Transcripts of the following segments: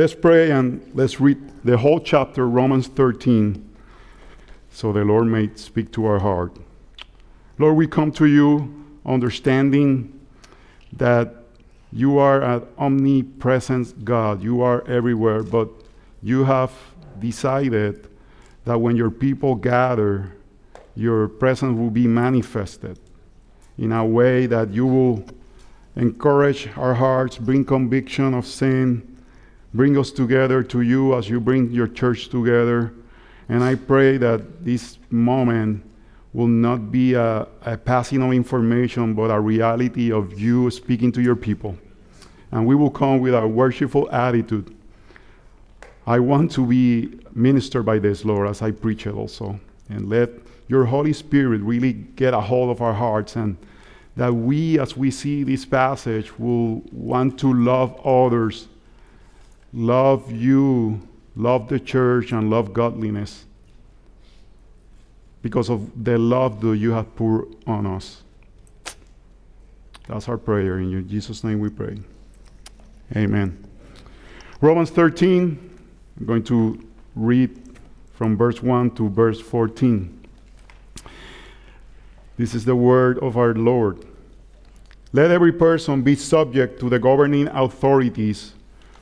Let's pray and let's read the whole chapter, Romans 13, so the Lord may speak to our heart. Lord, we come to you understanding that you are an omnipresent God. You are everywhere, but you have decided that when your people gather, your presence will be manifested in a way that you will encourage our hearts, bring conviction of sin, bring us together to you as you bring your church together. And I pray that this moment will not be a, a, passing of information, but a reality of you speaking to your people. And we will come with a worshipful attitude. I want to be ministered by this, Lord, as I preach it also. And let your Holy Spirit really get a hold of our hearts and that we, as we see this passage, will want to love others, love you, love the church, and love godliness because of the love that you have poured on us. That's our prayer. In Jesus' name we pray. Amen. Romans 13, I'm going to read from verse 1 to verse 14. This is the word of our Lord. Let every person be subject to the governing authorities,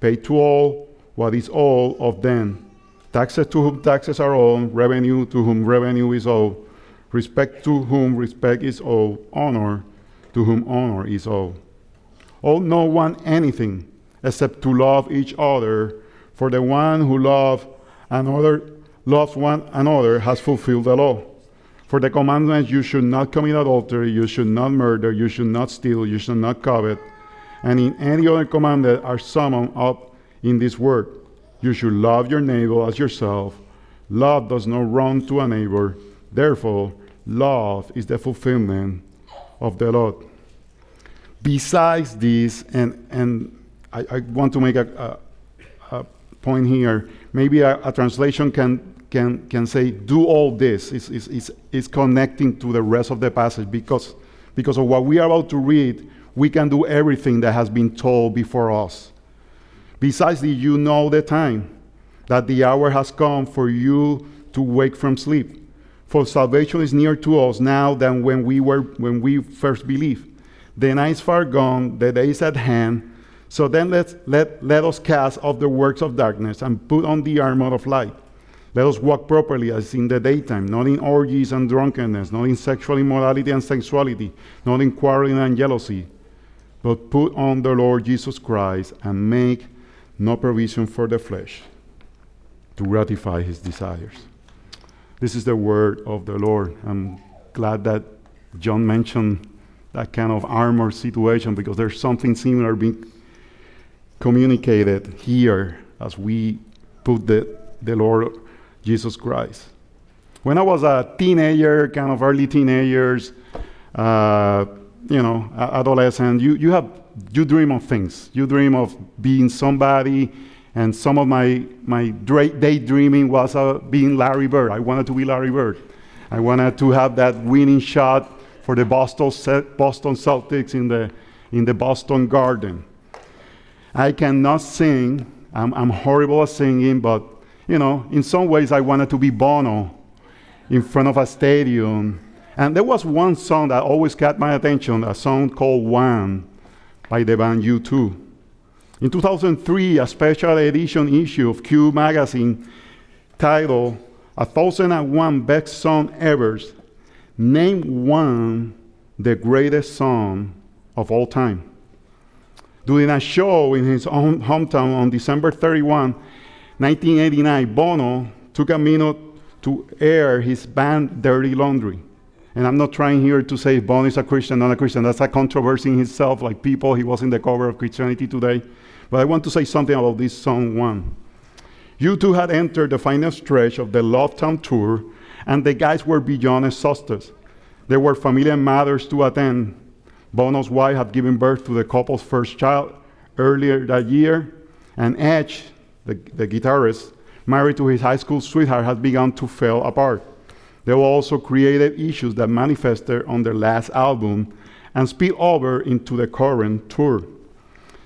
Pay to all what is all of them taxes to whom taxes are owed, revenue to whom revenue is owed, respect to whom respect is owed, honor to whom honor is owed. Owe no one anything except to love each other, for the one who loves another loves one another has fulfilled the law. For the commandments you should not commit adultery, you should not murder, you should not steal, you should not covet, and in any other command that are summed up in this word you should love your neighbor as yourself. Love does no wrong to a neighbor. Therefore, love is the fulfillment of the law. Besides this, and, and I, I want to make a, a, a point here, maybe a, a translation can can, can say, do all this, is, is, is, is connecting to the rest of the passage because, because of what we are about to read, we can do everything that has been told before us. Besides, you know the time, that the hour has come for you to wake from sleep. For salvation is nearer to us now than when we were when we first believed. The night is far gone, the day is at hand. So then let's, let, let us cast off the works of darkness and put on the armor of light. Let us walk properly as in the daytime, not in orgies and drunkenness, not in sexual immorality and sensuality, not in quarreling and jealousy, but put on the Lord Jesus Christ and make no provision for the flesh to gratify his desires. This is the word of the Lord. I'm glad that John mentioned that kind of armor situation because there's something similar being communicated here as we put the, the Lord Jesus Christ. When I was a teenager, kind of early teenagers, uh, you know, adolescent, you, you have you dream of things. You dream of being somebody, and some of my my daydreaming was uh, being Larry Bird. I wanted to be Larry Bird. I wanted to have that winning shot for the Boston Boston Celtics in the in the Boston Garden. I cannot sing. I'm, I'm horrible at singing, but you know, in some ways I wanted to be Bono in front of a stadium. And there was one song that always caught my attention, a song called One by the band U2. In 2003, a special edition issue of Q magazine titled A Thousand and One Best Song Ever, named one the greatest song of all time. During a show in his own hometown on December 31, 1989, Bono took a minute to air his band Dirty Laundry. And I'm not trying here to say Bono is a Christian, not a Christian. That's a controversy in itself, like people, he was in the cover of Christianity Today. But I want to say something about this song one. U2 had entered the final stretch of the Lovetown tour, and the guys were beyond exhausted. There were family matters to attend. Bono's wife had given birth to the couple's first child earlier that year, and Edge, the, the guitarist, married to his high school sweetheart, had begun to fall apart. They were also creative issues that manifested on their last album and spill over into the current tour.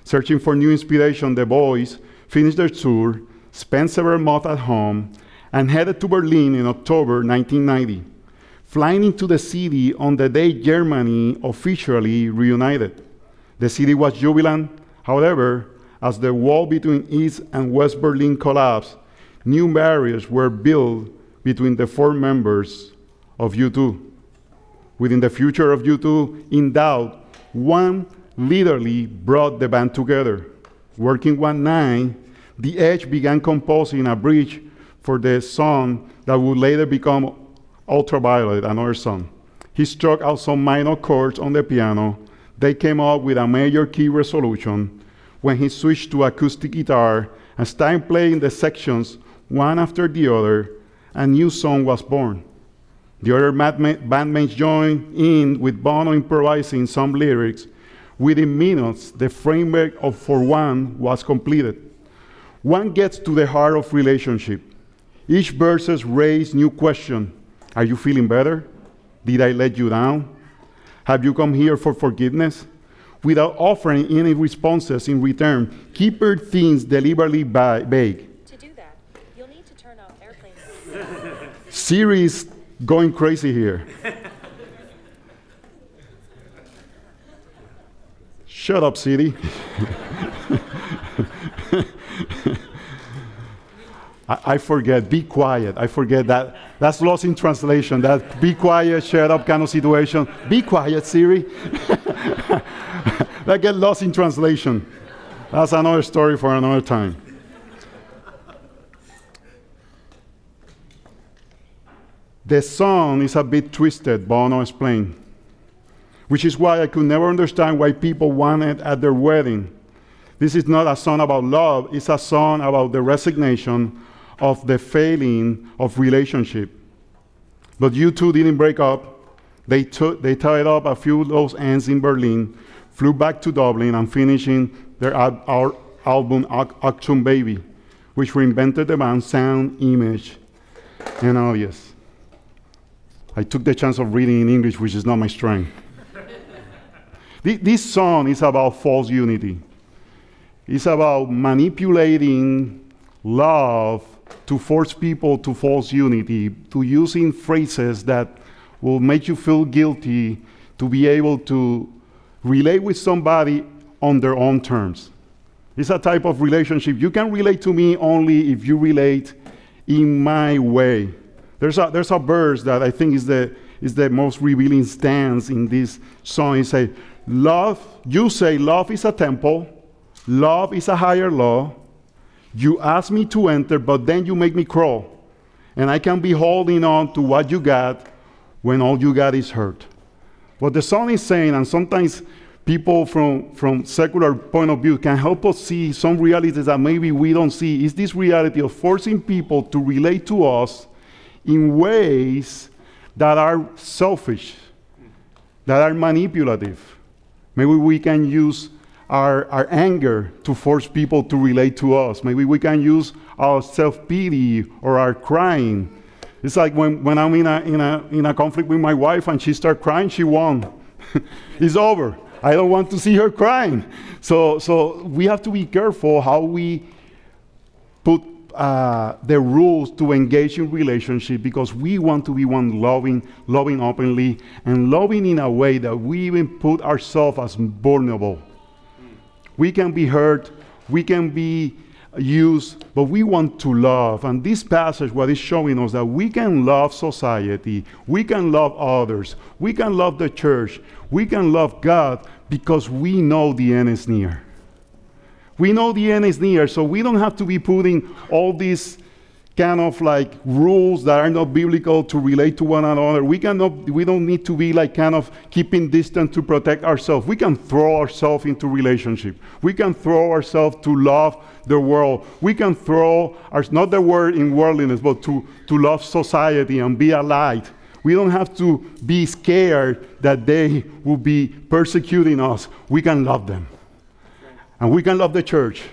Searching for new inspiration, the boys finished their tour, spent several months at home, and headed to Berlin in October 1990, flying into the city on the day Germany officially reunited. The city was jubilant, however, as the wall between East and West Berlin collapsed, new barriers were built between the four members of U2. Within the future of U2, in doubt, one literally brought the band together. Working one night, The Edge began composing a bridge for the song that would later become Ultraviolet, another song. He struck out some minor chords on the piano. They came up with a major key resolution. When he switched to acoustic guitar and started playing the sections one after the other, a new song was born. The other bandmates joined in with Bono improvising some lyrics. Within minutes, the framework of For One was completed. One gets to the heart of relationship. Each verses raise new question. Are you feeling better? Did I let you down? Have you come here for forgiveness? Without offering any responses in return, keep your things deliberately vague. To do that, you'll need to turn off airplane Siri is going crazy here. Shut up, Siri. I, forget, be quiet. I forget that. That's lost in translation. That be quiet, shut up kind of situation. Be quiet, Siri. that get lost in translation. That's another story for another time. The song is a bit twisted, Bono explained, which is why I could never understand why people wanted it at their wedding. This is not a song about love, it's a song about the resignation of the failing of relationship. But U2 didn't break up. They, took, they tied up a few loose ends in Berlin, flew back to Dublin, and finishing their our album Achtung Baby, which reinvented the band's sound, image, and oh, audience. I took the chance of reading in English, which is not my strength. this song is about false unity. It's about manipulating love to force people to false unity, to using phrases that will make you feel guilty to be able to relate with somebody on their own terms. It's a type of relationship. You can relate to me only if you relate in my way. There's a, there's a verse that I think is the, is the most revealing stance in this song. It says, Love, you say love is a temple, love is a higher law, you ask me to enter, but then you make me crawl. And I can be holding on to what you got when all you got is hurt. What the song is saying, and sometimes people from, from secular point of view can help us see some realities that maybe we don't see, is this reality of forcing people to relate to us in ways that are selfish, that are manipulative. Maybe we can use our, our anger to force people to relate to us. Maybe we can use our self pity or our crying. It's like when, when I'm in a, in, a, in a conflict with my wife and she starts crying, she won. it's over. I don't want to see her crying. So, so we have to be careful how we put uh, the rules to engage in relationship because we want to be one loving, loving openly, and loving in a way that we even put ourselves as vulnerable we can be hurt, we can be used, but we want to love. And this passage, what is showing us that we can love society, we can love others, we can love the church, we can love God because we know the end is near. We know the end is near, so we don't have to be putting all these kind of like rules that are not biblical to relate to one another. We cannot we don't need to be like kind of keeping distance to protect ourselves. We can throw ourselves into relationship. We can throw ourselves to love the world. We can throw our not the word in worldliness, but to, to love society and be a light. We don't have to be scared that they will be persecuting us. We can love them. And we can love the church.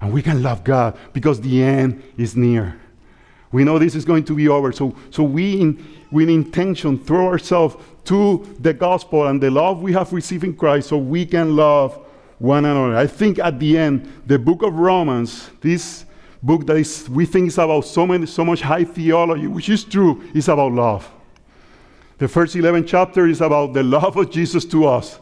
And we can love God because the end is near. We know this is going to be over. So, so we, in, with intention, throw ourselves to the gospel and the love we have received in Christ so we can love one another. I think at the end, the book of Romans, this book that is, we think is about so, many, so much high theology, which is true, is about love. The first 11 chapter is about the love of Jesus to us.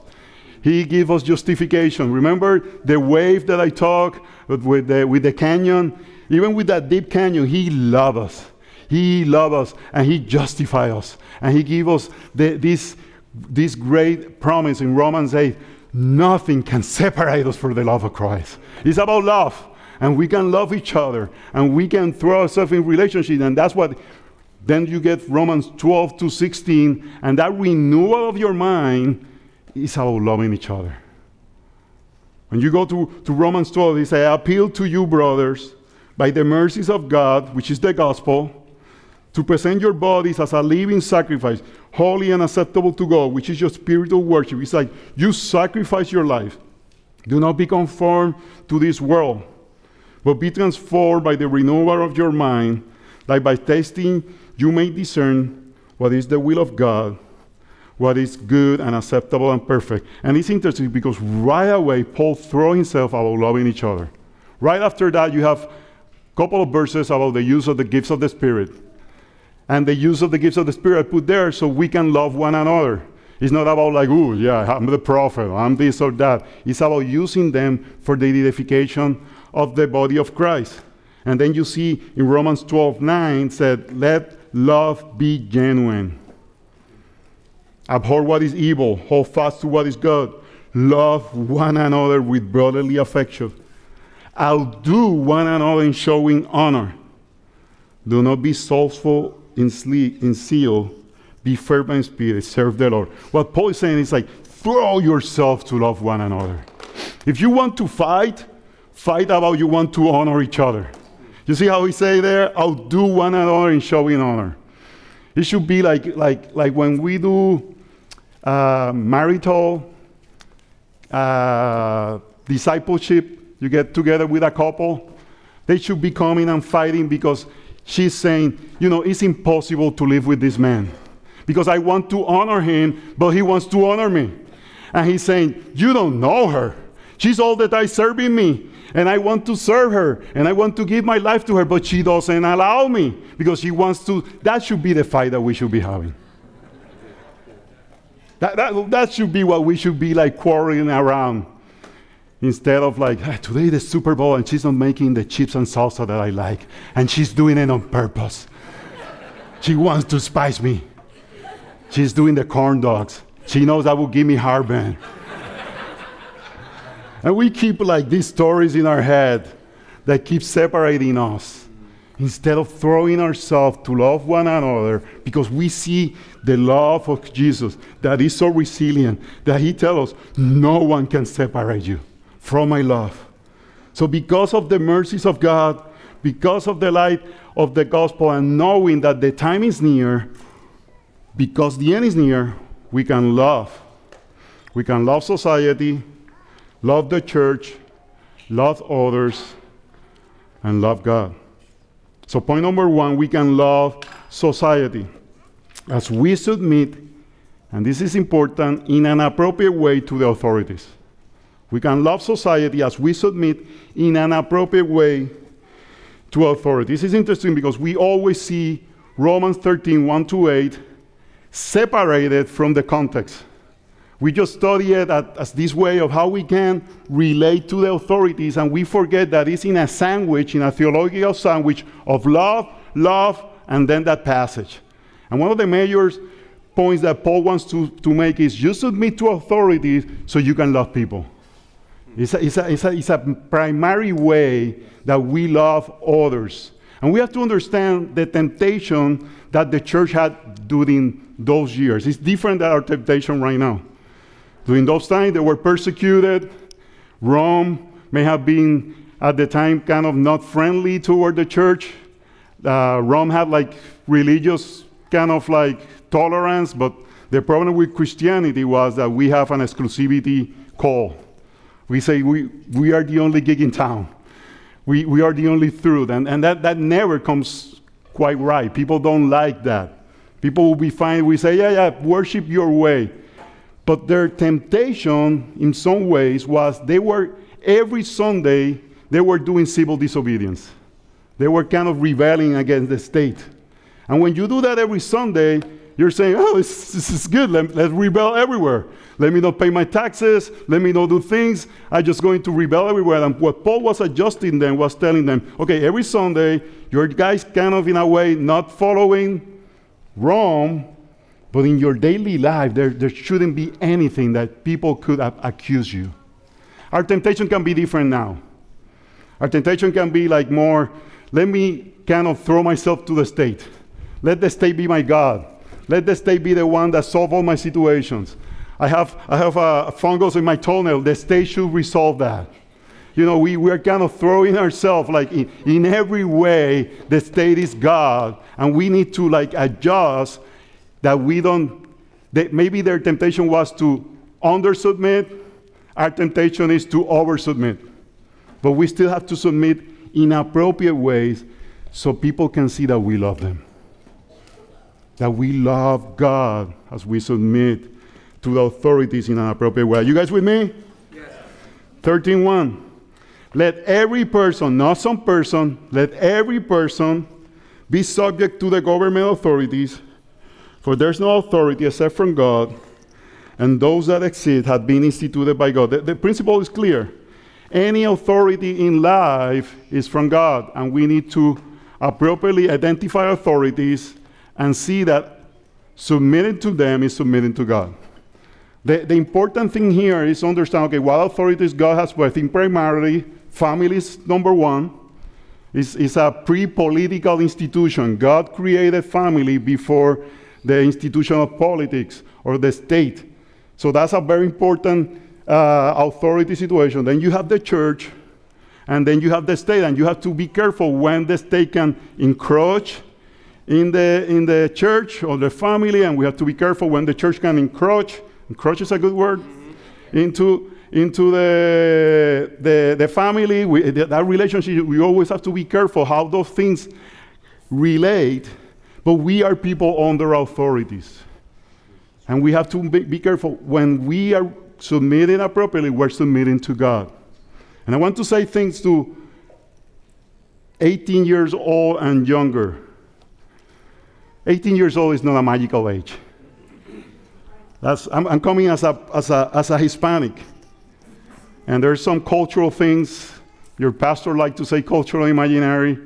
He gave us justification. Remember the wave that I talked with the, with the canyon? Even with that deep canyon, He loved us. He loved us and He justified us. And He gave us the, this, this great promise in Romans 8 nothing can separate us from the love of Christ. It's about love. And we can love each other and we can throw ourselves in relationship. And that's what then you get Romans 12 to 16. And that renewal of your mind is about loving each other. When you go to, to Romans 12, he says, I appeal to you, brothers by the mercies of God, which is the gospel, to present your bodies as a living sacrifice, holy and acceptable to God, which is your spiritual worship. It's like you sacrifice your life. Do not be conformed to this world, but be transformed by the renewal of your mind, that by testing you may discern what is the will of God, what is good and acceptable and perfect. And it's interesting because right away, Paul throws himself about loving each other. Right after that, you have a couple of verses about the use of the gifts of the Spirit. And the use of the gifts of the Spirit put there so we can love one another. It's not about like, oh, yeah, I'm the prophet, I'm this or that. It's about using them for the edification of the body of Christ. And then you see in Romans 12 9 said, let love be genuine. Abhor what is evil, hold fast to what is good. Love one another with brotherly affection outdo one another in showing honor. Do not be slothful in, sleep, in zeal. Be fervent in spirit. Serve the Lord. What Paul is saying is like, throw yourself to love one another. If you want to fight, fight about you want to honor each other. You see how he say there? Outdo one another in showing honor. It should be like, like, like when we do uh, marital uh, discipleship you get together with a couple, they should be coming and fighting because she's saying, you know, it's impossible to live with this man because I want to honor him, but he wants to honor me. And he's saying, You don't know her. She's all that I serving me. And I want to serve her. And I want to give my life to her, but she doesn't allow me because she wants to. That should be the fight that we should be having. That, that, that should be what we should be like quarreling around. Instead of like, hey, today the Super Bowl and she's not making the chips and salsa that I like, and she's doing it on purpose. she wants to spice me. She's doing the corn dogs. She knows that will give me heartburn. and we keep like these stories in our head that keep separating us instead of throwing ourselves to love one another because we see the love of Jesus that is so resilient that he tells us no one can separate you from my love. So, because of the mercies of God, because of the light of the gospel, and knowing that the time is near, because the end is near, we can love. We can love society, love the church, love others, and love God. So, point number one, we can love society as we submit, and this is important, in an appropriate way to the authorities. We can love society as we submit in an appropriate way to authority. This is interesting because we always see Romans 13, 1 to 8, separated from the context We just study it as this way of how we can relate to the authorities, and we forget that it's in a sandwich, in a theological sandwich of love, love, and then that passage. And one of the major points that Paul wants to, to make is you submit to authorities so you can love people. It's a, it's, a, it's, a, it's a primary way that we love others. And we have to understand the temptation that the church had during those years. It's different than our temptation right now. During those times, they were persecuted. Rome may have been, at the time, kind of not friendly toward the church. Uh, Rome had like religious kind of like tolerance, but the problem with Christianity was that we have an exclusivity call. We say we, we are the only gig in town. We, we are the only truth. And, and that, that never comes quite right. People don't like that. People will be fine. We say, yeah, yeah, worship your way. But their temptation, in some ways, was they were, every Sunday, they were doing civil disobedience. They were kind of rebelling against the state. And when you do that every Sunday, you're saying, oh, this, is good. Let, let's rebel everywhere. Let me not pay my taxes. Let me not do things. I'm just going to rebel everywhere. And what Paul was adjusting them was telling them, okay, every Sunday, your guys kind of, in a way, not following Rome, but in your daily life, there, there shouldn't be anything that people could accuse you. Our temptation can be different now. Our temptation can be like more, let me kind of throw myself to the state. Let the state be my God. Let the state be the one that solve all my situations. I have, I have uh, a fungus in my toenail. The state should resolve that. You know, we, we're kind of throwing ourselves like in, in every way, the state is God, and we need to like adjust that we don't, that maybe their temptation was to under submit, our temptation is to over submit. But we still have to submit in appropriate ways so people can see that we love them. That we love God as we submit to the authorities in an appropriate way. You guys with me? Yes. 13.1. Let every person, not some person, let every person be subject to the government authorities, for there's no authority except from God, and those that exist have been instituted by God. The, the principle is clear. Any authority in life is from God, and we need to appropriately identify authorities and see that submitting to them is submitting to God. The, the important thing here is understand okay, what authorities God has, but I think primarily families, number one. It's a pre political institution. God created family before the institution of politics or the state. So that's a very important uh, authority situation. Then you have the church, and then you have the state, and you have to be careful when the state can encroach in the, in the church or the family, and we have to be careful when the church can encroach. Encroach is a good word. Mm-hmm. Into, into the, the, the family, we, that relationship, we always have to be careful how those things relate, but we are people under authorities. And we have to be, be careful. When we are submitting appropriately, we're submitting to God. And I want to say things to 18 years old and younger. 18 years old is not a magical age. That's, I'm, I'm coming as a, as, a, as a Hispanic. And there's some cultural things. Your pastor like to say cultural imaginary.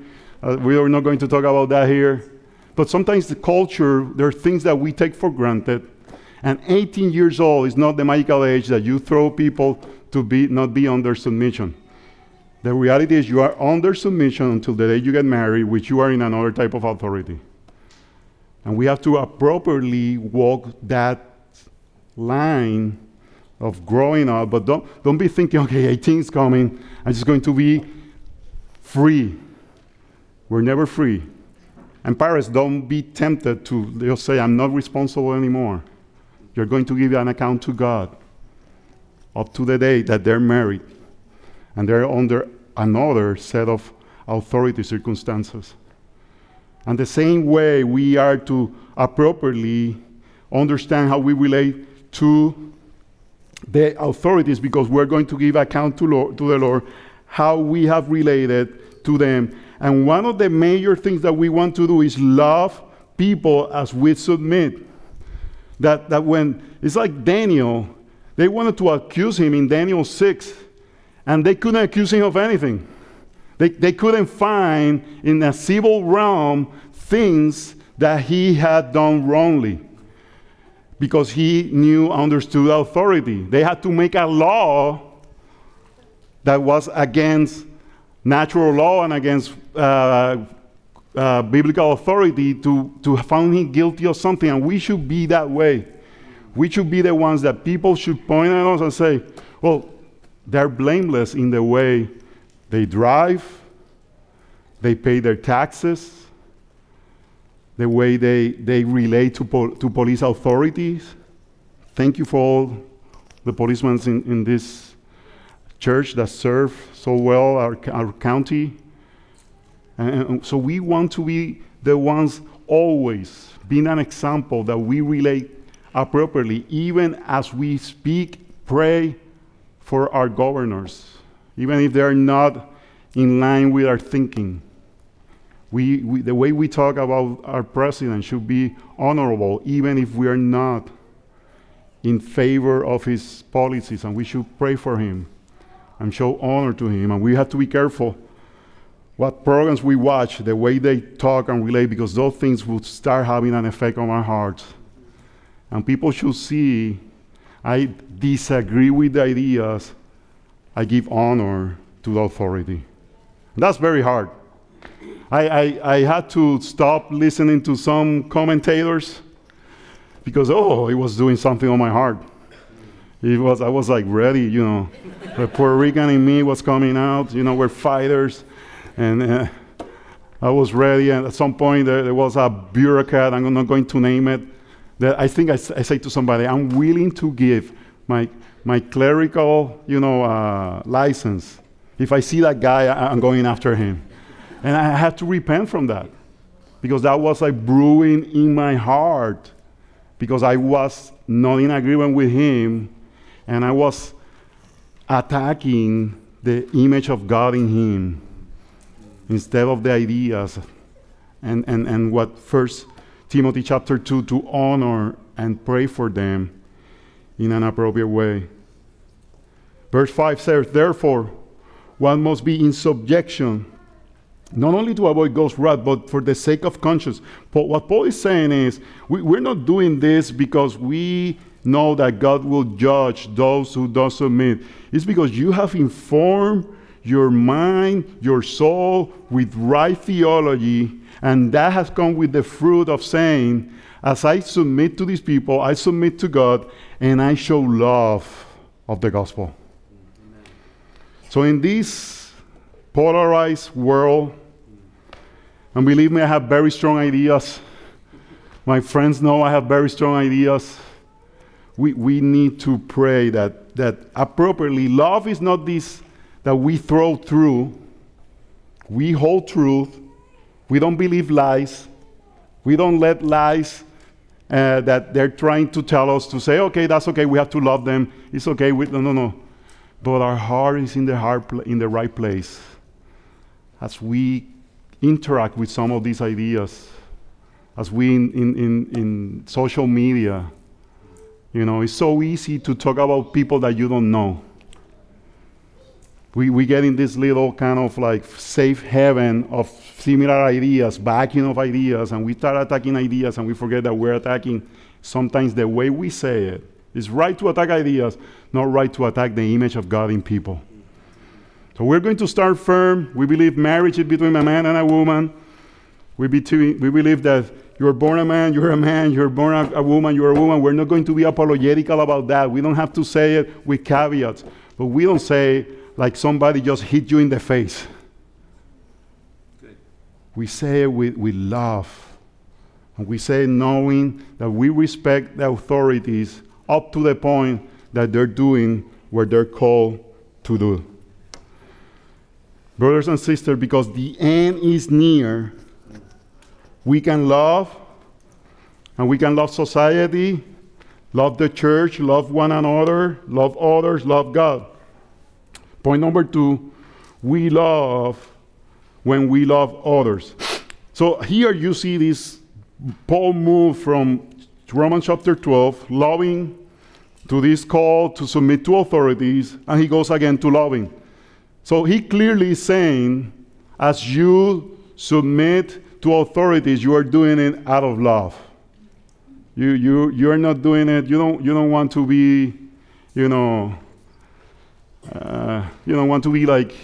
Uh, we are not going to talk about that here. But sometimes the culture, there are things that we take for granted. And 18 years old is not the magical age that you throw people to be not be under submission. The reality is you are under submission until the day you get married, which you are in another type of authority. And we have to appropriately walk that line of growing up, but don't, don't be thinking, okay, 18 is coming, I'm just going to be free. We're never free. And parents, don't be tempted to just say, I'm not responsible anymore. You're going to give an account to God up to the day that they're married and they're under another set of authority circumstances. And the same way we are to appropriately understand how we relate to the authorities because we're going to give account to, Lord, to the Lord how we have related to them. And one of the major things that we want to do is love people as we submit. That, that when it's like Daniel, They wanted to accuse him in Daniel 6, and they couldn't accuse him of anything. They, they couldn't find in a civil realm things that he had done wrongly because he knew, understood authority. They had to make a law that was against natural law and against uh, uh, biblical authority to, to find him guilty of something. And we should be that way. We should be the ones that people should point at us and say, well, they're blameless in the way they drive, they pay their taxes, the way they, they relate to, pol- to police authorities. Thank you for all the policemen in, in this church that serve so well our, our county. And, so we want to be the ones always being an example that we relate appropriately, even as we speak, pray for our governors, even if they're not in line with our thinking. We, we, the way we talk about our president should be honorable, even if we are not in favor of his policies, and we should pray for him and show honor to him. And we have to be careful what programs we watch, the way they talk and relate, because those things will start having an effect on our hearts. And people should see I disagree with the ideas, I give honor to the authority. That's very hard. I, I, I had to stop listening to some commentators because, oh, it was doing something on my heart. It was, I was like ready, you know. the Puerto Rican in me was coming out, you know, we're fighters. And uh, I was ready. And at some point, there, there, was a bureaucrat, I'm not going to name it, that I think I, I say to somebody, I'm willing to give my, my clerical, you know, uh, license. If I see that guy, I, I'm going after him. And I had to repent from that because that was like brewing in my heart because I was not in agreement with him and I was attacking the image of God in him instead of the ideas and, and, and what first Timothy chapter 2 to honor and pray for them in an appropriate way. Verse 5 says, Therefore, one must be in subjection not only to avoid God's wrath, but for the sake of conscience. Paul, what Paul is saying is, we, we're not doing this because we know that God will judge those who don't submit. It's because you have informed your mind, your soul with right theology, and that has come with the fruit of saying, as I submit to these people, I submit to God, and I show love of the gospel. Amen. So in this polarized world, and believe me, I have very strong ideas. My friends know I have very strong ideas. We, we need to pray that, that appropriately, love is not this that we throw through. We hold truth. We don't believe lies. We don't let lies uh, that they're trying to tell us to say, okay, that's okay, we have to love them. It's okay. We, no, no, no. But our heart is in the, heart in the right place. As we interact with some of these ideas as we in, in, in, in, social media. You know, it's so easy to talk about people that you don't know. We, we get in this little kind of like safe haven of similar ideas, backing of ideas, and we start attacking ideas and we forget that we're attacking sometimes the way we say it. It's right to attack ideas, not right to attack the image of God in people. So we're going to start firm. We believe marriage is between a man and a woman. We, be we believe that you're born a man, you're a man, you're born a, a woman, you're a woman. We're not going to be apologetical about that. We don't have to say it with caveats. But we don't say like somebody just hit you in the face. Good. We say it with, with love. And we say knowing that we respect the authorities up to the point that they're doing what they're called to do brothers and sisters, because the end is near, we can love and we can love society, love the church, love one another, love others, love God. Point number two, we love when we love others. So here you see this Paul move from Romans chapter 12, loving to this call to submit to authorities, and he goes again to loving. So he clearly is saying, as you submit to authorities, you are doing it out of love. You, you, you are not doing it, you don't, you don't want to be, you know, uh, you don't want to be like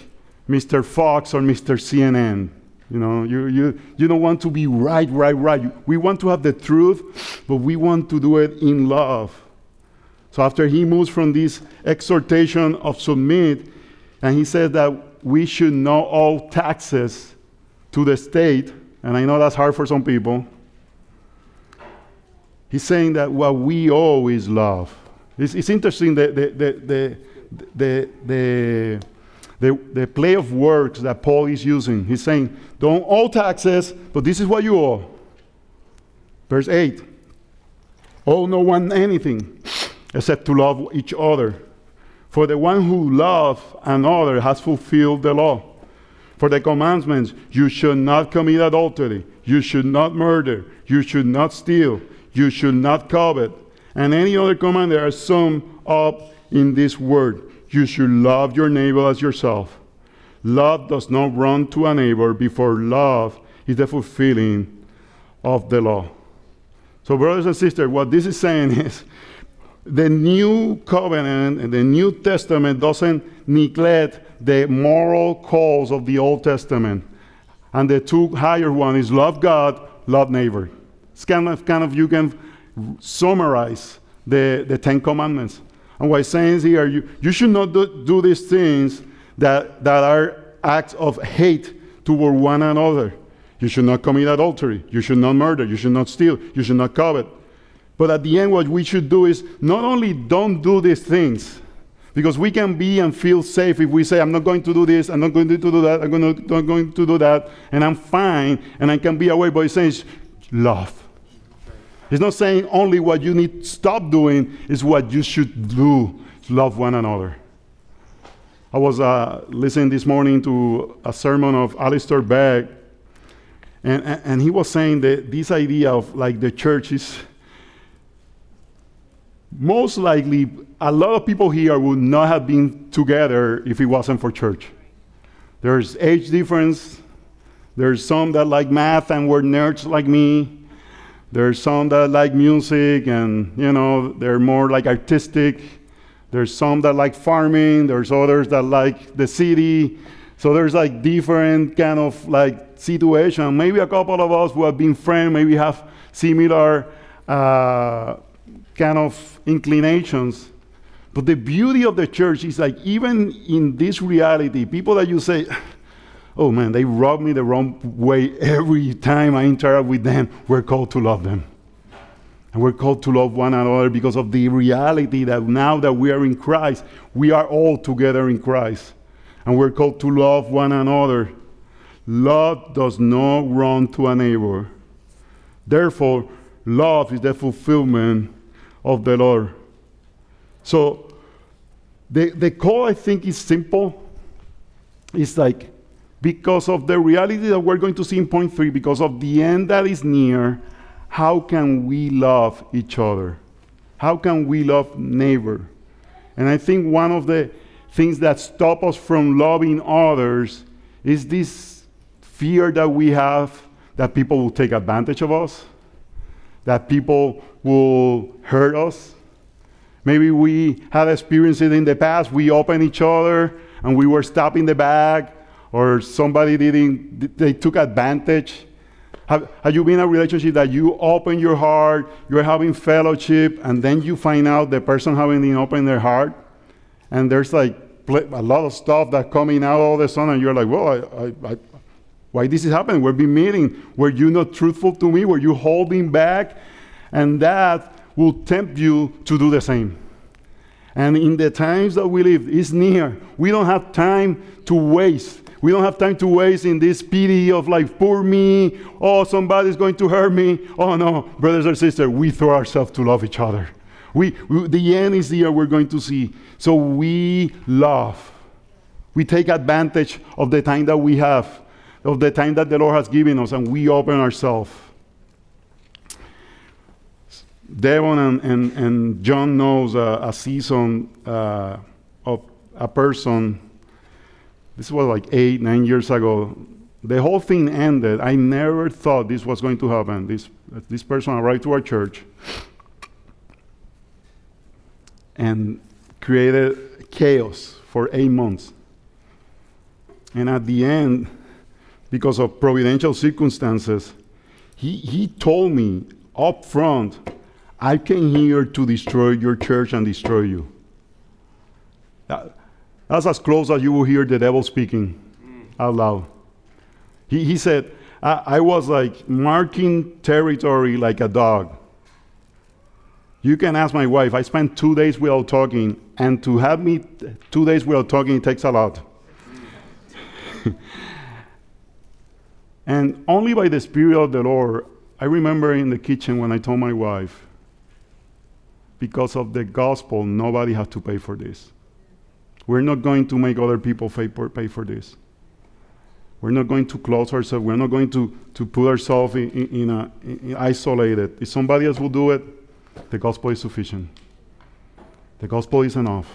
Mr. Fox or Mr. CNN. You know, you, you, you don't want to be right, right, right. We want to have the truth, but we want to do it in love. So after he moves from this exhortation of submit, and he says that we should know all taxes to the state, and I know that's hard for some people. He's saying that what we always love. It's, it's interesting that the, the, the, the, the, the, the play of words that Paul is using. He's saying, don't owe taxes, but this is what you owe. Verse 8 Owe no one anything except to love each other. For the one who loves another has fulfilled the law. For the commandments, you should not commit adultery, you should not murder, you should not steal, you should not covet, and any other command there are some up in this word. You should love your neighbor as yourself. Love does not run to a neighbor before love is the fulfilling of the law. So, brothers and sisters, what this is saying is the new covenant and the New Testament doesn't neglect the moral calls of the Old Testament. And the two higher one is love God, love neighbor. It's kind of, kind of you can summarize the, the Ten Commandments. And what he's saying here, you, you should not do, do these things that, that are acts of hate toward one another. You should not commit adultery. You should not murder. You should not steal. You should not covet. But at the end, what we should do is not only don't do these things, because we can be and feel safe if we say, I'm not going to do this, I'm not going to do that, I'm not going to do that, and I'm fine, and I can be away. But he's says, love. He's not saying only what you need to stop doing is what you should do. Love one another. I was uh, listening this morning to a sermon of Alistair Begg, and, and, and he was saying that this idea of like the church is most likely a lot of people here would not have been together if it wasn't for church. There's age difference. There's some that like math and were nerds like me. There's some that like music and, you know, they're more like artistic. There's some that like farming. There's others that like the city. So there's like different kind of like situation. Maybe a couple of us who have been friends, maybe have similar uh, kind of inclinations. But the beauty of the church is like even in this reality, people that you say, oh man, they rub me the wrong way every time I interact with them. We're called to love them. And we're called to love one another because of the reality that now that we are in Christ, we are all together in Christ. And we're called to love one another. Love does not run to a neighbor. Therefore, love is the fulfillment of the Lord. So, the, the call I think is simple. It's like because of the reality that we're going to see in point three, because of the end that is near, how can we love each other? How can we love neighbor? And I think one of the things that stop us from loving others is this fear that we have that people will take advantage of us, that people will hurt us. Maybe we had experiences in the past, we opened each other and we were stabbed in the back or somebody didn't, they took advantage. Have, have you been in a relationship that you open your heart, you're having fellowship, and then you find out the person having opened their heart, and there's like a lot of stuff that coming out all of a sudden, and you're like, well, I, I, I, why this is happening? We've been meeting. Were you not truthful to me? Were you holding back? And that will tempt you to do the same. And in the times that we live, it's near. We don't have time to waste. We don't have time to waste in this pity of like, poor me. Oh, somebody's going to hurt me. Oh, no, brothers and sisters, we throw ourselves to love each other. We, we, the end is here, we're going to see. So we love. We take advantage of the time that we have, of the time that the Lord has given us, and we open ourselves. Devon and, and, and John knows a, a season uh, of a person. This was like eight, nine years ago. The whole thing ended. I never thought this was going to happen. This, this person arrived to our church and created chaos for eight months. And at the end, because of providential circumstances, he, he told me up front, I came here to destroy your church and destroy you. That, that's as close as you will hear the devil speaking out loud. He, he said, I, I was like marking territory like a dog. You can ask my wife. I spent two days without talking, and to have me two days without talking takes a lot. and only by the Spirit of the Lord, I remember in the kitchen when I told my wife, because of the gospel, nobody has to pay for this. We're not going to make other people pay for, pay for this. We're not going to close ourselves. We're not going to, to put ourselves in, in, in a, in isolated. If somebody else will do it, the gospel is sufficient. The gospel is enough.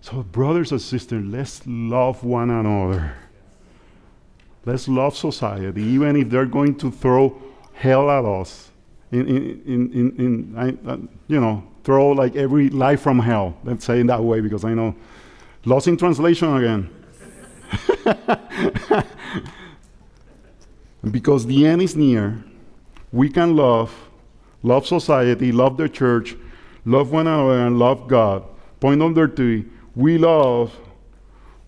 So, brothers and sisters, let's love one another. Let's love society, even if they're going to throw hell at us. In, in, in, in, I, uh, you know, throw like every life from hell. Let's say it that way because I know. Lost in translation again. because the end is near, we can love, love society, love the church, love one another, and love God. Point number three we love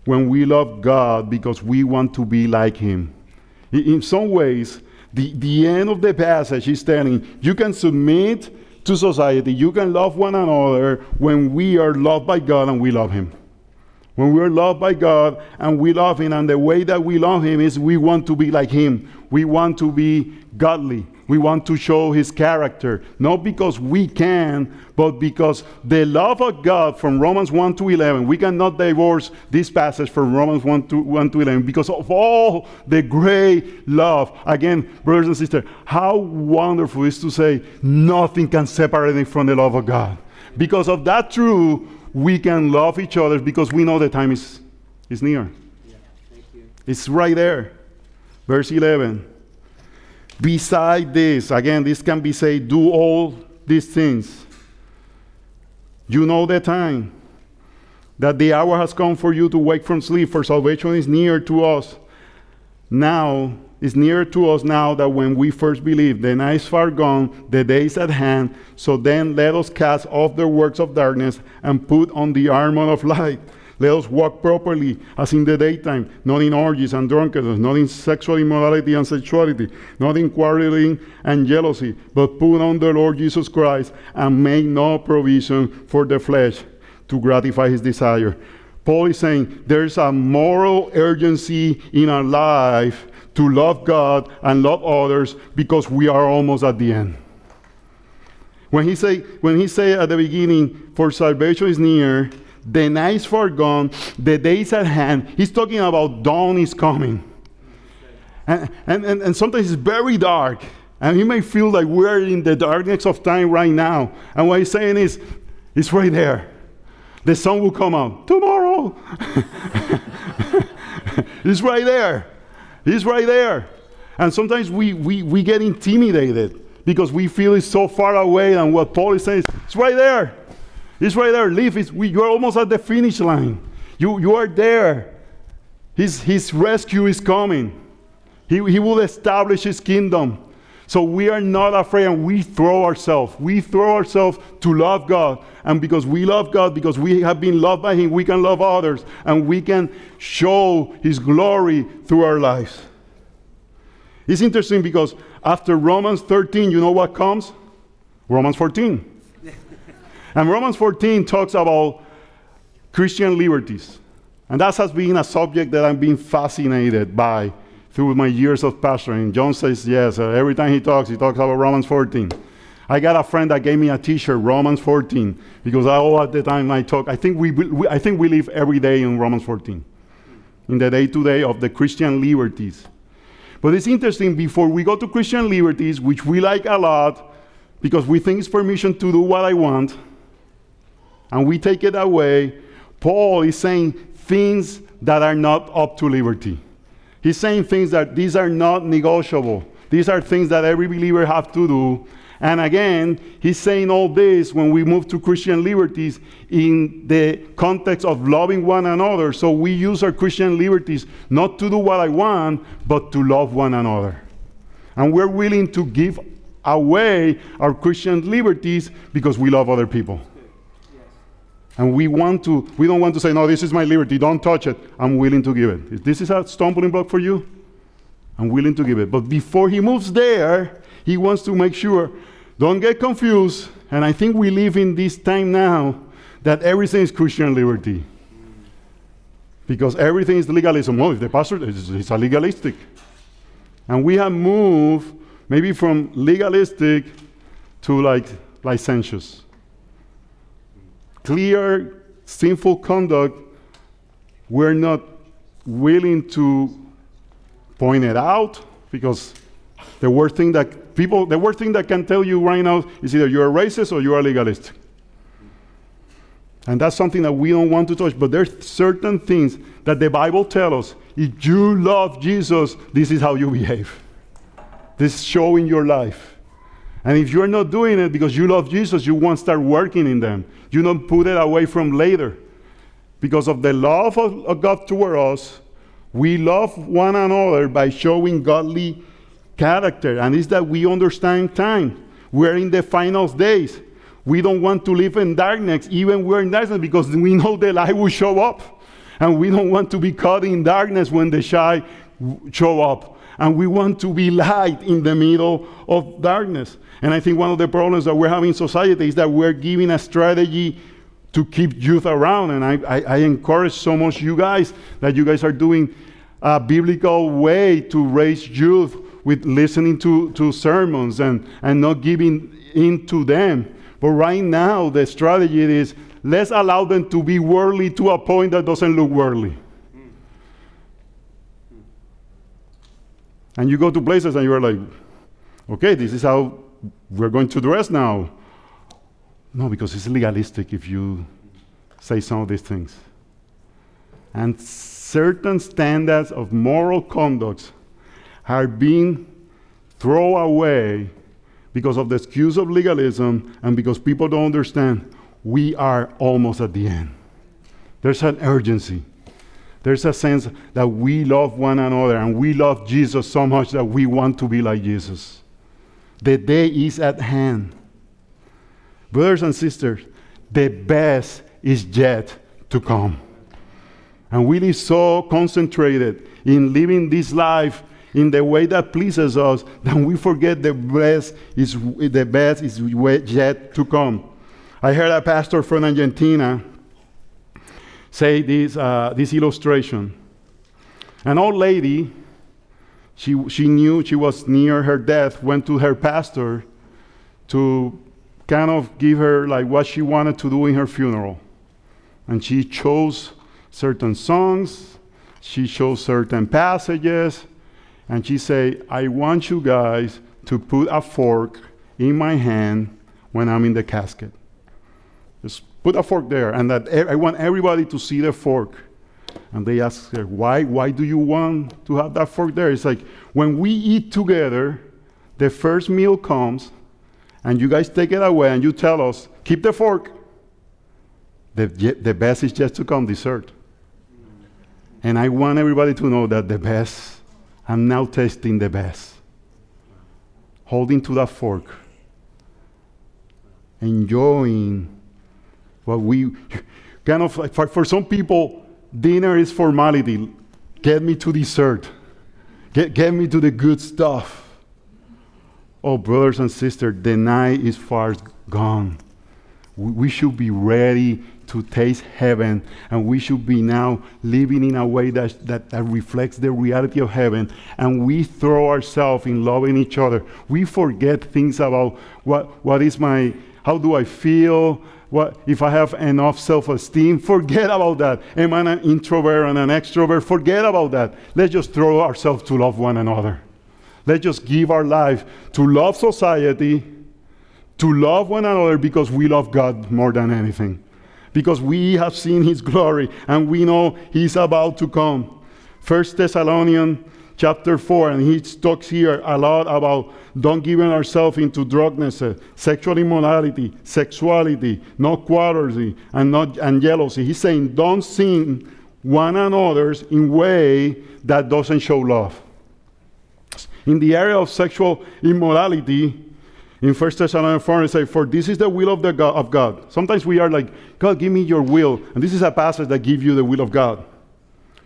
when we love God because we want to be like Him. In, some ways, the, the end of the passage is telling you can submit to society, you can love one another when we are loved by God and we love Him. When we're loved by God and we love Him, and the way that we love Him is we want to be like Him. We want to be godly. We want to show His character. Not because we can, but because the love of God from Romans 1 to 11, we cannot divorce this passage from Romans 1 to, 1 to 11 because of all the great love. Again, brothers and sisters, how wonderful is to say nothing can separate me from the love of God. Because of that truth, we can love each other because we know the time is, is near. Yeah. It's right there. Verse 11. Beside this, again, this can be said, do all these things. You know the time, that the hour has come for you to wake from sleep, for salvation is near to us. Now, is nearer to us now than when we first believed. The night is far gone, the day is at hand. So then let us cast off the works of darkness and put on the armor of light. Let us walk properly as in the daytime, not in orgies and drunkenness, not in sexual immorality and sexuality, not in quarreling and jealousy, but put on the Lord Jesus Christ and make no provision for the flesh to gratify his desire. Paul is saying there's a moral urgency in our life to love God and love others because we are almost at the end. When he say when he say at the beginning, for salvation is near, the night is far gone, the day is at hand, he's talking about dawn is coming. And, and, and, and sometimes it's very dark. And you may feel like we're in the darkness of time right now. And what he's saying is, it's right there. The sun will come out tomorrow. it's right there. It's right there. And sometimes we, we, we get intimidated because we feel it's so far away. And what Paul is saying is, it's right there. It's right there. Leave. It's, we, you're almost at the finish line. You, you are there. His, his rescue is coming. He, he will establish his kingdom. So we are not afraid and we throw ourselves. We throw ourselves to love God. And because we love God, because we have been loved by Him, we can love others and we can show His glory through our lives. It's interesting because after Romans 13, you know what comes? Romans 14. and Romans 14 talks about Christian liberties. And that has been a subject that I'm being fascinated by through my years of pastoring. John says yes. Uh, every time he talks, he talks about Romans 14. I got a friend that gave me a T-shirt, Romans 14, because I, all at the time I talk, I think we, we, I think we live every day in Romans 14, in the day-to-day of the Christian liberties. But it's interesting. Before we go to Christian liberties, which we like a lot, because we think it's permission to do what I want, and we take it away, Paul is saying things that are not up to liberty. He's saying things that these are not negotiable. These are things that every believer have to do. And again, he's saying all this when we move to Christian liberties in the context of loving one another. So we use our Christian liberties not to do what I want, but to love one another. And we're willing to give away our Christian liberties because we love other people. And we want to, we don't want to say, no, this is my liberty, don't touch it. I'm willing to give it. If this is a stumbling block for you, I'm willing to give it. But before he moves there, he wants to make sure, don't get confused. And I think we live in this time now that everything is Christian liberty. Because everything is legalism. Well, if the pastor is, is a legalistic. And we have moved maybe from legalistic to like licentious. Clear sinful conduct, we're not willing to point it out because the worst thing that people, the worst thing that can tell you right now is either you're a racist or you're a legalist. And that's something that we don't want to touch. But there's certain things that the Bible tells us. If you love Jesus, this is how you behave. This is showing your life. And if you're not doing it because you love Jesus, you won't start working in them. You don't put it away from later. Because of the love of, of God toward us, we love one another by showing godly character. And it's that we understand time. We're in the final days. We don't want to live in darkness, even we're in darkness, because we know the light will show up. And we don't want to be caught in darkness when the shy show up. And we want to be light in the middle of darkness. And I think one of the problems that we're having in society is that we're giving a strategy to keep youth around. And I, I, I, encourage so much you guys that you guys are doing a biblical way to raise youth with listening to, to sermons and, and not giving in to them. But right now, the strategy is let's allow them to be worldly to a point that doesn't look worldly. And you go to places and you're like, okay, this is how we're going to dress now. No, because it's legalistic if you say some of these things. And certain standards of moral conduct are being thrown away because of the excuse of legalism and because people don't understand we are almost at the end. There's an urgency. There's a sense that we love one another and we love Jesus so much that we want to be like Jesus. The day is at hand. Brothers and sisters, the best is yet to come. And we live so concentrated in living this life in the way that pleases us that we forget the best is the best is yet to come. I heard a pastor from Argentina say this, uh, this illustration. An old lady she, she knew she was near her death, went to her pastor to kind of give her like what she wanted to do in her funeral. And she chose certain songs, she chose certain passages, and she said, I want you guys to put a fork in my hand when I'm in the casket. Just put a fork there, and that I want everybody to see the fork. And they ask her, why, why do you want to have that fork there? It's like when we eat together, the first meal comes, and you guys take it away and you tell us, keep the fork. The, the best is just to come, dessert. And I want everybody to know that the best, I'm now tasting the best. Holding to that fork. Enjoying what we kind of for, for some people, Dinner is formality. Get me to dessert. Get, get me to the good stuff. Oh, brothers and sisters, the night is far gone. We should be ready to taste heaven, and we should be now living in a way that, that, that reflects the reality of heaven. And we throw ourselves in loving each other. We forget things about what, what is my, how do I feel, what, if I have enough self esteem, forget about that. Am I an introvert and an extrovert? Forget about that. Let's just throw ourselves to love one another. Let's just give our life to love society, to love one another because we love God more than anything. Because we have seen his glory and we know he's about to come. First Thessalonians chapter 4, and he talks here a lot about don't giving ourselves into drunkenness, uh, sexual immorality, sexuality, no quarrelsy, and not and jealousy. He's saying don't sin one another's in way that doesn't show love. In the area of sexual immorality, in 1 Thessalonians 4, it says, For this is the will of, the God, of God. Sometimes we are like, God, give me your will. And this is a passage that gives you the will of God.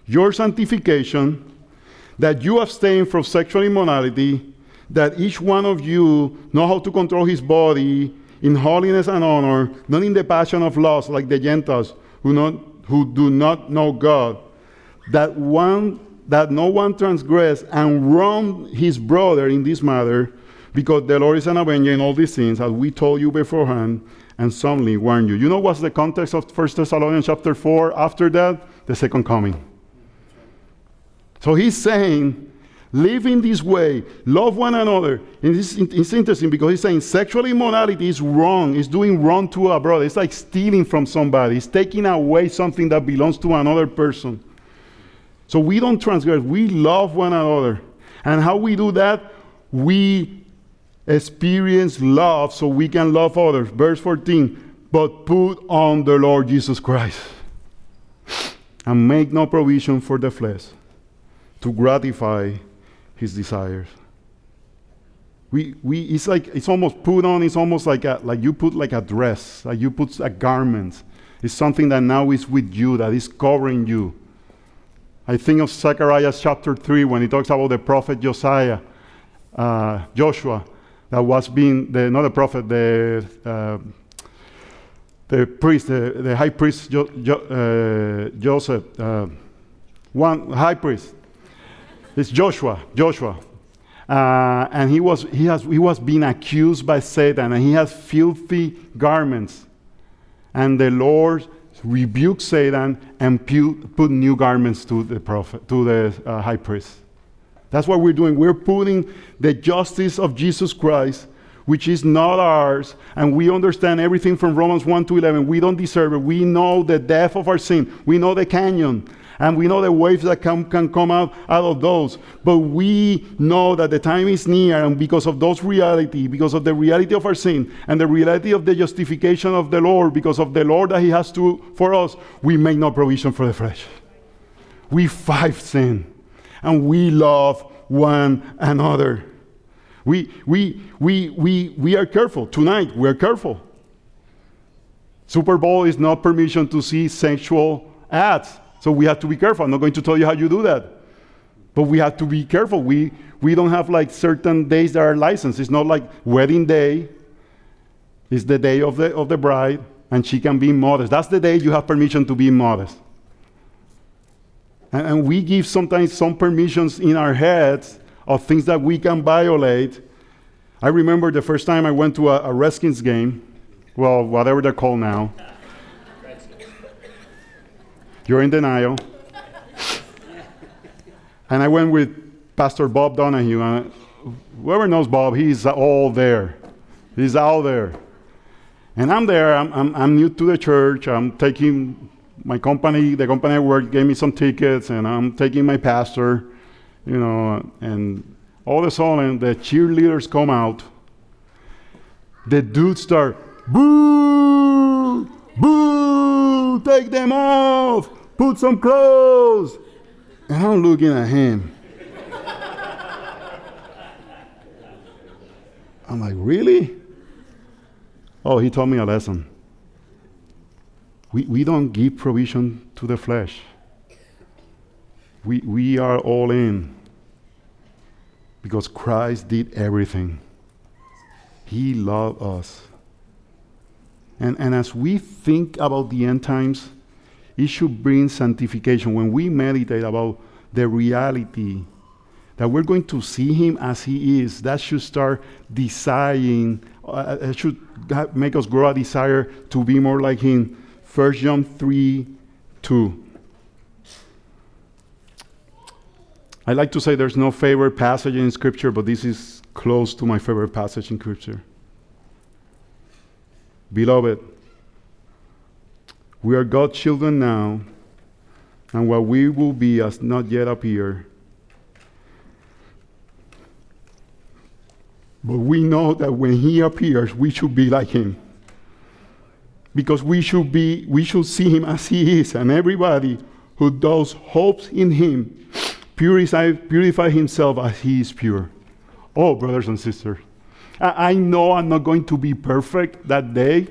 Your sanctification, that you abstain from sexual immorality, that each one of you know how to control his body in holiness and honor, not in the passion of lust like the Gentiles who, not, who do not know God, that one that no one transgress and wrong his brother in this matter, because the Lord is an avenger in all these things, as we told you beforehand, and solemnly warn you. You know what's the context of 1 Thessalonians chapter 4 after that? The second coming. So he's saying, live in this way, love one another. And it's, it's interesting because he's saying sexual immorality is wrong. It's doing wrong to a brother. It's like stealing from somebody. It's taking away something that belongs to another person. So we don't transgress. We love one another. And how we do that? We experience love so we can love others. Verse 14, but put on the Lord Jesus Christ and make no provision for the flesh to gratify his desires. We, we, it's like it's almost put on. It's almost like a, like you put like a dress, like you put a garment. It's something that now is with you, that is covering you. I think of Zechariah chapter three when he talks about the prophet Josiah, uh, Joshua, that was being the not the prophet, the uh, the priest, the, the high priest jo, jo, uh, Joseph, uh, one high priest. It's Joshua. Joshua. Uh, and he was, he, has, he was being accused by Satan, and he has filthy garments. And the Lord rebuked Satan and pu- put new garments to the prophet, to the uh, high priest. That's what we're doing. We're putting the justice of Jesus Christ, which is not ours, and we understand everything from Romans 1 to 11. We don't deserve it. We know the depth of our sin. We know the canyon, and we know the waves that can, can come out, out of those. But we know that the time is near, and because of those reality, because of the reality of our sin, and the reality of the justification of the Lord, because of the Lord that He has to for us, we make no provision for the flesh. We fight sin and we love one another. We, we, we, we, we are careful. Tonight, we're careful. Super Bowl is not permission to see sexual ads. So we have to be careful. I'm not going to tell you how you do that. But we have to be careful. We, we don't have like certain days that are licensed. It's not like wedding day. It's the day of the, of the bride, and she can be modest. That's the day you have permission to be modest. And, and we give sometimes some permissions in our heads of things that we can violate. I remember the first time I went to a, a Redskins game, well, whatever they're called now. You're in denial. and I went with Pastor Bob Donahue. And whoever knows Bob, he's all there. He's out there. And I'm there. I'm, I'm, I'm new to the church. I'm taking my company, the company I work, gave me some tickets, and I'm taking my pastor, you know, and all of a sudden the cheerleaders come out. The dudes start, boo, boo, take them off, put some clothes. And I'm looking at him. I'm like, really? Oh, he taught me a lesson. We, we don't give provision to the flesh. We, we are all in because Christ did everything. He loved us. And, and as we think about the end times, it should bring sanctification. When we meditate about the reality that we're going to see Him as He is, that should start desiring, uh, it should make us grow a desire to be more like Him 1 John 3 2. I like to say there's no favorite passage in Scripture, but this is close to my favorite passage in Scripture. Beloved, we are God's children now, and what we will be has not yet appeared. But we know that when He appears, we should be like Him. Because we should be, we should see Him as He is, and everybody who does hopes in Him purify, purify himself as He is pure. Oh, brothers and sisters, I, know I'm not going to be perfect that day,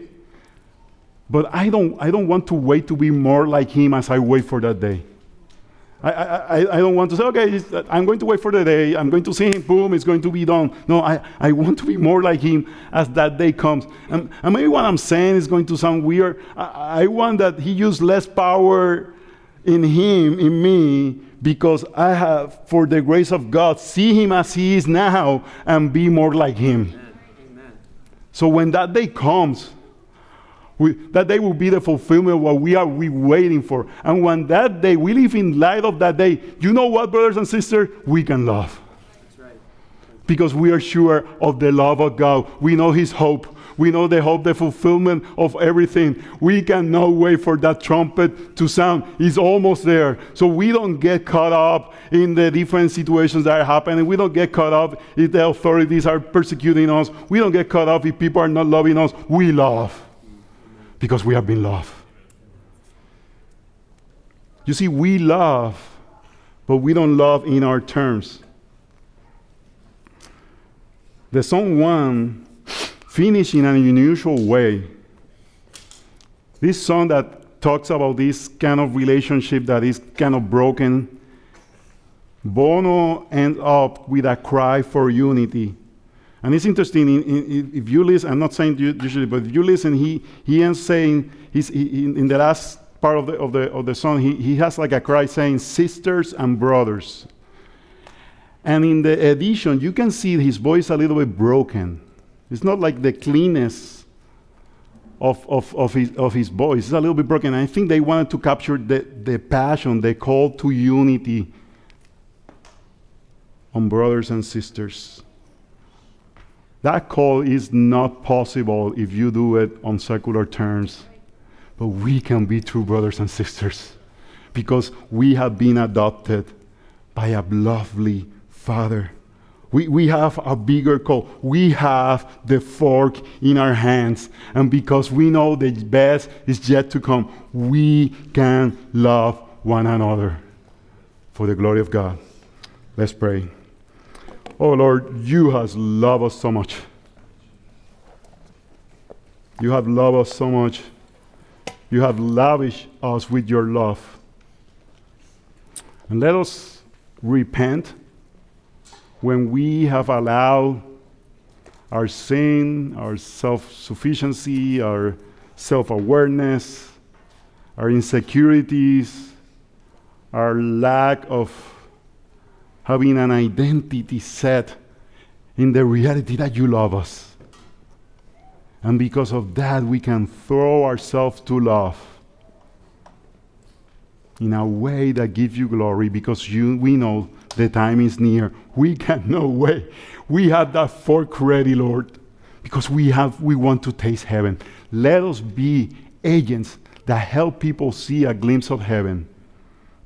but I don't, I don't want to wait to be more like Him as I wait for that day. I, I, I don't want to say, okay, uh, I'm going to wait for the day. I'm going to see him, boom, it's going to be done. No, I, I want to be more like him as that day comes. And, and maybe what I'm saying is going to sound weird. I, I want that he use less power in him, in me, because I have, for the grace of God, see him as he is now and be more like him. Amen. So when that day comes, we, that day will be the fulfillment of what we are we waiting for. And when that day, we live in light of that day, you know what, brothers and sisters? We can love. Right. Because we are sure of the love of God. We know His hope. We know the hope, the fulfillment of everything. We can no wait for that trumpet to sound. It's almost there. So we don't get caught up in the different situations that are happening. We don't get caught up if the authorities are persecuting us. We don't get caught up if people are not loving us. We love because we have been loved. You see, we love, but we don't love in our terms. The song 1 finish in an unusual way. This song that talks about this kind of relationship that is kind of broken. Bono ends up with a cry for unity. And it's interesting, in, in, if you listen, I'm not saying you, usually, but if you listen, he, he ends saying, he's, he, in, in the last part of the, of the, of the song, he, he has like a cry saying, sisters and brothers. And in the edition, you can see his voice a little bit broken. It's not like the cleanness of, of, of, his, of his voice. It's a little bit broken. I think they wanted to capture the, the passion, the call to unity on brothers and sisters. That call is not possible if you do it on secular terms. But we can be true brothers and sisters because we have been adopted by a lovely Father. We, we have a bigger call. We have the fork in our hands. And because we know the best is yet to come, we can love one another for the glory of God. Let's pray. Oh Lord, you have loved us so much. You have loved us so much. You have lavished us with your love. And let us repent when we have allowed our sin, our self sufficiency, our self awareness, our insecurities, our lack of having an identity set in the reality that you love us. And because of that, we can throw ourselves to love in a way that gives you glory because you, we know the time is near. We can no way. We have that fork ready, Lord, because we have we want to taste heaven. Let us be agents that help people see a glimpse of heaven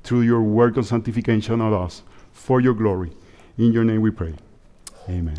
through your work of sanctification of us for your glory. In your name we pray. Amen.